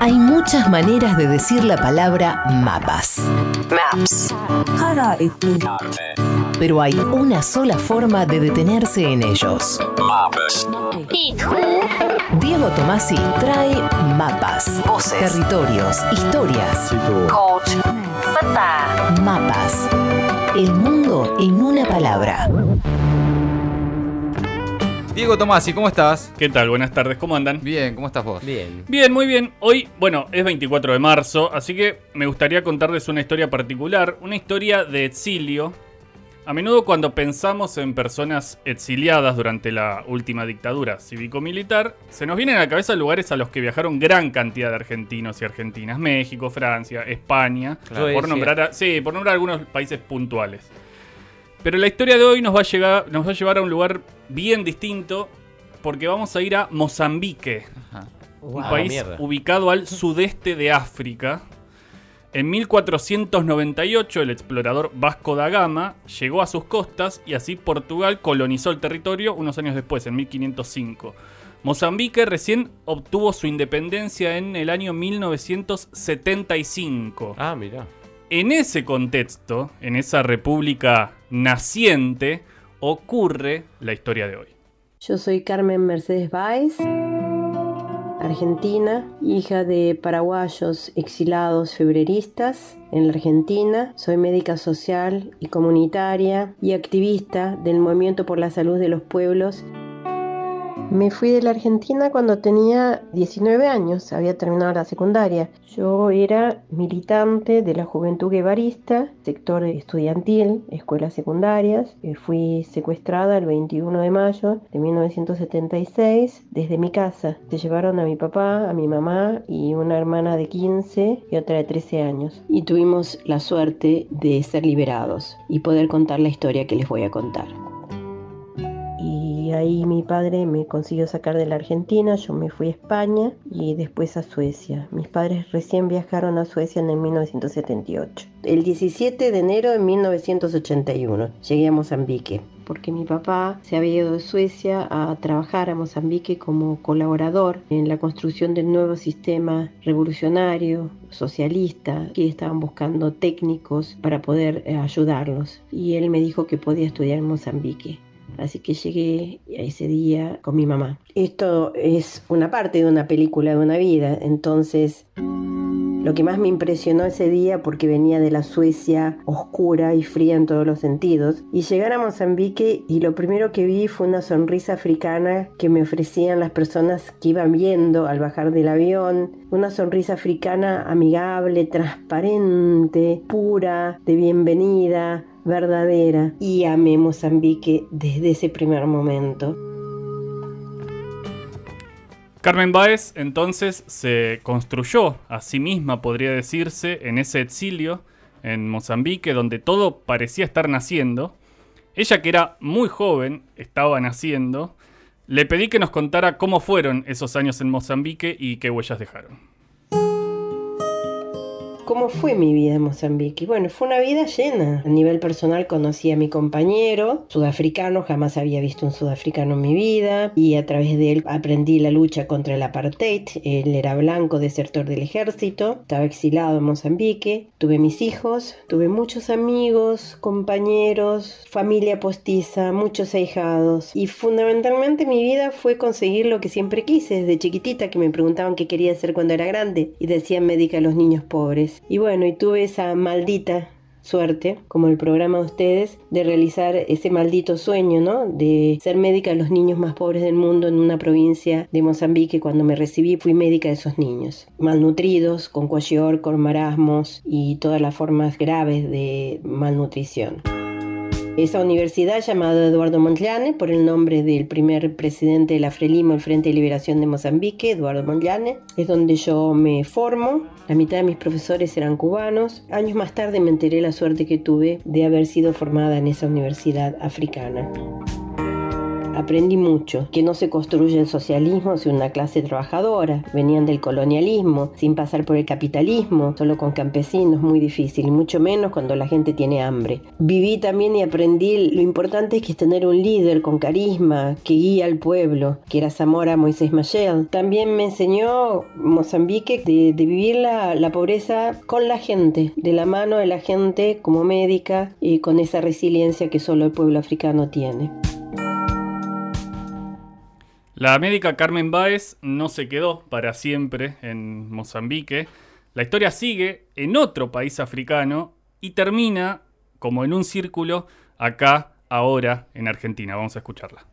Hay muchas maneras de decir la palabra mapas. Maps. Pero hay una sola forma de detenerse en ellos. Diego Tomasi trae mapas, voces, territorios, historias. Mapas. El mundo en una palabra. Diego Tomasi, ¿cómo estás? ¿Qué tal? Buenas tardes, ¿cómo andan? Bien, ¿cómo estás vos? Bien. Bien, muy bien. Hoy, bueno, es 24 de marzo, así que me gustaría contarles una historia particular, una historia de exilio. A menudo cuando pensamos en personas exiliadas durante la última dictadura cívico-militar, se nos vienen a la cabeza lugares a los que viajaron gran cantidad de argentinos y argentinas. México, Francia, España, Claro. por nombrar, a- sí, por nombrar algunos países puntuales. Pero la historia de hoy nos va, a llegar, nos va a llevar a un lugar bien distinto porque vamos a ir a Mozambique, un Wow, país mierda. ubicado al sudeste de África. En 1498 el explorador Vasco da Gama llegó a sus costas y así Portugal colonizó el territorio unos años después, en 1505. Mozambique recién obtuvo su independencia en el año 1975. Ah, mira. En ese contexto, en esa república naciente, ocurre la historia de hoy. Yo soy Carmen Mercedes Báez, argentina, hija de paraguayos exilados febreristas en la Argentina. Soy médica social y comunitaria y activista del movimiento por la salud de los pueblos. Me fui de la Argentina cuando tenía 19 años, había terminado la secundaria. Yo era militante de la Juventud Guevarista, sector estudiantil, escuelas secundarias. Eh, Fui secuestrada el 21 de mayo de 1976 desde mi casa. Se llevaron a mi papá, a mi mamá y una hermana de 15 y otra de 13 años. Y tuvimos la suerte de ser liberados y poder contar la historia que les voy a contar. Y ahí mi padre me consiguió sacar de la Argentina, yo me fui a España y después a Suecia. Mis padres recién viajaron a Suecia en el 1978. El 17 de enero de 1981 llegué a Mozambique porque mi papá se había ido de Suecia a trabajar a Mozambique como colaborador en la construcción del nuevo sistema revolucionario, socialista, que estaban buscando técnicos para poder eh, ayudarlos. Y él me dijo que podía estudiar en Mozambique. Así que llegué a ese día con mi mamá. Esto es una parte de una película de una vida, entonces lo que más me impresionó ese día porque venía de la Suecia oscura y fría en todos los sentidos y llegar a Mozambique y lo primero que vi fue una sonrisa africana que me ofrecían las personas que iban viendo al bajar del avión, una sonrisa africana amigable, transparente, pura, de bienvenida, verdadera y amé Mozambique desde ese primer momento. Carmen Baez entonces se construyó a sí misma, podría decirse, en ese exilio en Mozambique, donde todo parecía estar naciendo. Ella, que era muy joven, estaba naciendo. Le pedí que nos contara cómo fueron esos años en Mozambique y qué huellas dejaron. ¿Cómo fue mi vida en Mozambique? Bueno, fue una vida llena. A nivel personal conocí a mi compañero, sudafricano, jamás había visto un sudafricano en mi vida y a través de él aprendí la lucha contra el apartheid. Él era blanco, desertor del ejército, estaba exilado en Mozambique. Tuve mis hijos, tuve muchos amigos, compañeros, familia postiza, muchos ahijados y fundamentalmente mi vida fue conseguir lo que siempre quise desde chiquitita que me preguntaban qué quería hacer cuando era grande y decían médica a los niños pobres. Y bueno, y tuve esa maldita suerte, como el programa de ustedes, de realizar ese maldito sueño, ¿no? De ser médica de los niños más pobres del mundo en una provincia de Mozambique. Cuando me recibí fui médica de esos niños, malnutridos, con cuello con marasmos y todas las formas graves de malnutrición. Esa universidad llamada Eduardo Mondlane, por el nombre del primer presidente de la Frelimo, el Frente de Liberación de Mozambique, Eduardo Mondlane, es donde yo me formo. La mitad de mis profesores eran cubanos. Años más tarde me enteré la suerte que tuve de haber sido formada en esa universidad africana. Aprendí mucho, que no se construye el socialismo sin una clase trabajadora, venían del colonialismo, sin pasar por el capitalismo, solo con campesinos, muy difícil, y mucho menos cuando la gente tiene hambre. Viví también y aprendí lo importante que es tener un líder con carisma, que guía al pueblo, que era Zamora Moisés Mayel. También me enseñó Mozambique de, vivir la, la pobreza con la gente, de la mano de la gente como médica y con esa resiliencia que solo el pueblo africano tiene. La médica Carmen Báez no se quedó para siempre en Mozambique. La historia sigue en otro país africano y termina como en un círculo acá, ahora, en Argentina. Vamos a escucharla.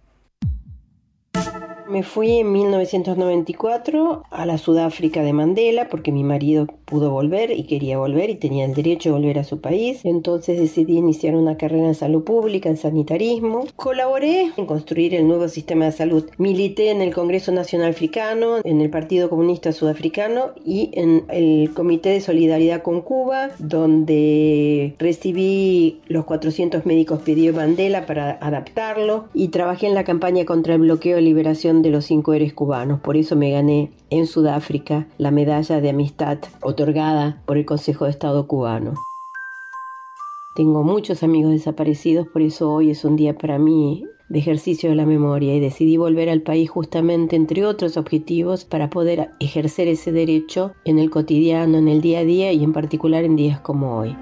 Me fui en 1994 a la Sudáfrica de Mandela porque mi marido pudo volver y quería volver y tenía el derecho de volver a su país. Entonces decidí iniciar una carrera en salud pública, en sanitarismo. Colaboré en construir el nuevo sistema de salud. Milité en el Congreso Nacional Africano, en el Partido Comunista Sudafricano y en el Comité de Solidaridad con Cuba, donde recibí los 400 médicos pidió Mandela para adaptarlo y trabajé en la campaña contra el bloqueo de liberación de los cinco héroes cubanos. Por eso me gané en Sudáfrica la medalla de amistad otorgada por el Consejo de Estado cubano. Tengo muchos amigos desaparecidos, por eso hoy es un día para mí de ejercicio de la memoria y decidí volver al país justamente entre otros objetivos para poder ejercer ese derecho en el cotidiano, en el día a día y en particular en días como hoy.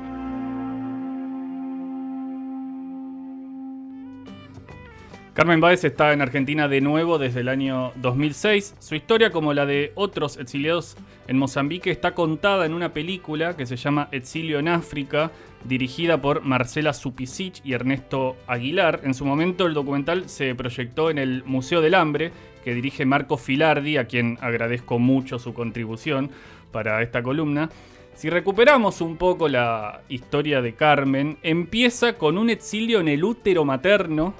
Carmen Báez está en Argentina de nuevo desde el año 2006. Su historia, como la de otros exiliados en Mozambique, está contada en una película que se llama Exilio en África, dirigida por Marcela Supisic y Ernesto Aguilar. En su momento el documental se proyectó en el Museo del Hambre, que dirige Marco Filardi, a quien agradezco mucho su contribución para esta columna. Si recuperamos un poco la historia de Carmen, empieza con un exilio en el útero materno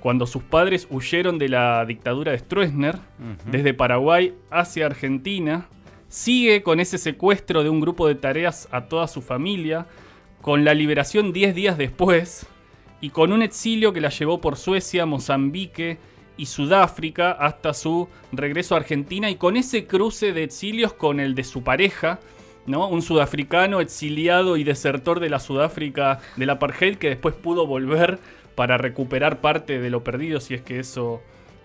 cuando sus padres huyeron de la dictadura de Stroessner, desde Paraguay hacia Argentina, sigue con ese secuestro de un grupo de tareas a toda su familia, con la liberación 10 días después, y con un exilio que la llevó por Suecia, Mozambique y Sudáfrica hasta su regreso a Argentina, y con ese cruce de exilios con el de su pareja, ¿no? Un sudafricano exiliado y desertor de la Sudáfrica del apartheid que después pudo volver para recuperar parte de lo perdido, si es que eso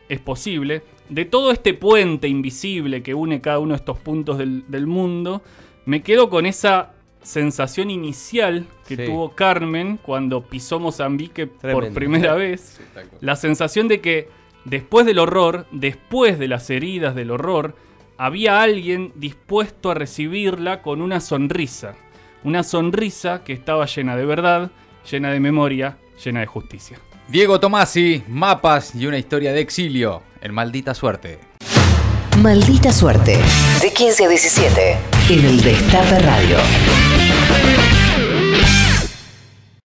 es posible. De todo este puente invisible que une cada uno de estos puntos del, mundo, me quedo con esa sensación inicial que tuvo Carmen cuando pisó Mozambique por primera vez. la sensación de que después del horror, después de las heridas del horror, había alguien dispuesto a recibirla con una sonrisa. Una sonrisa que estaba llena de verdad, llena de memoria llena de justicia. Diego Tomasi, mapas y una historia de exilio en Maldita Suerte. Maldita Suerte, de 15 a 17, en el Destape Radio.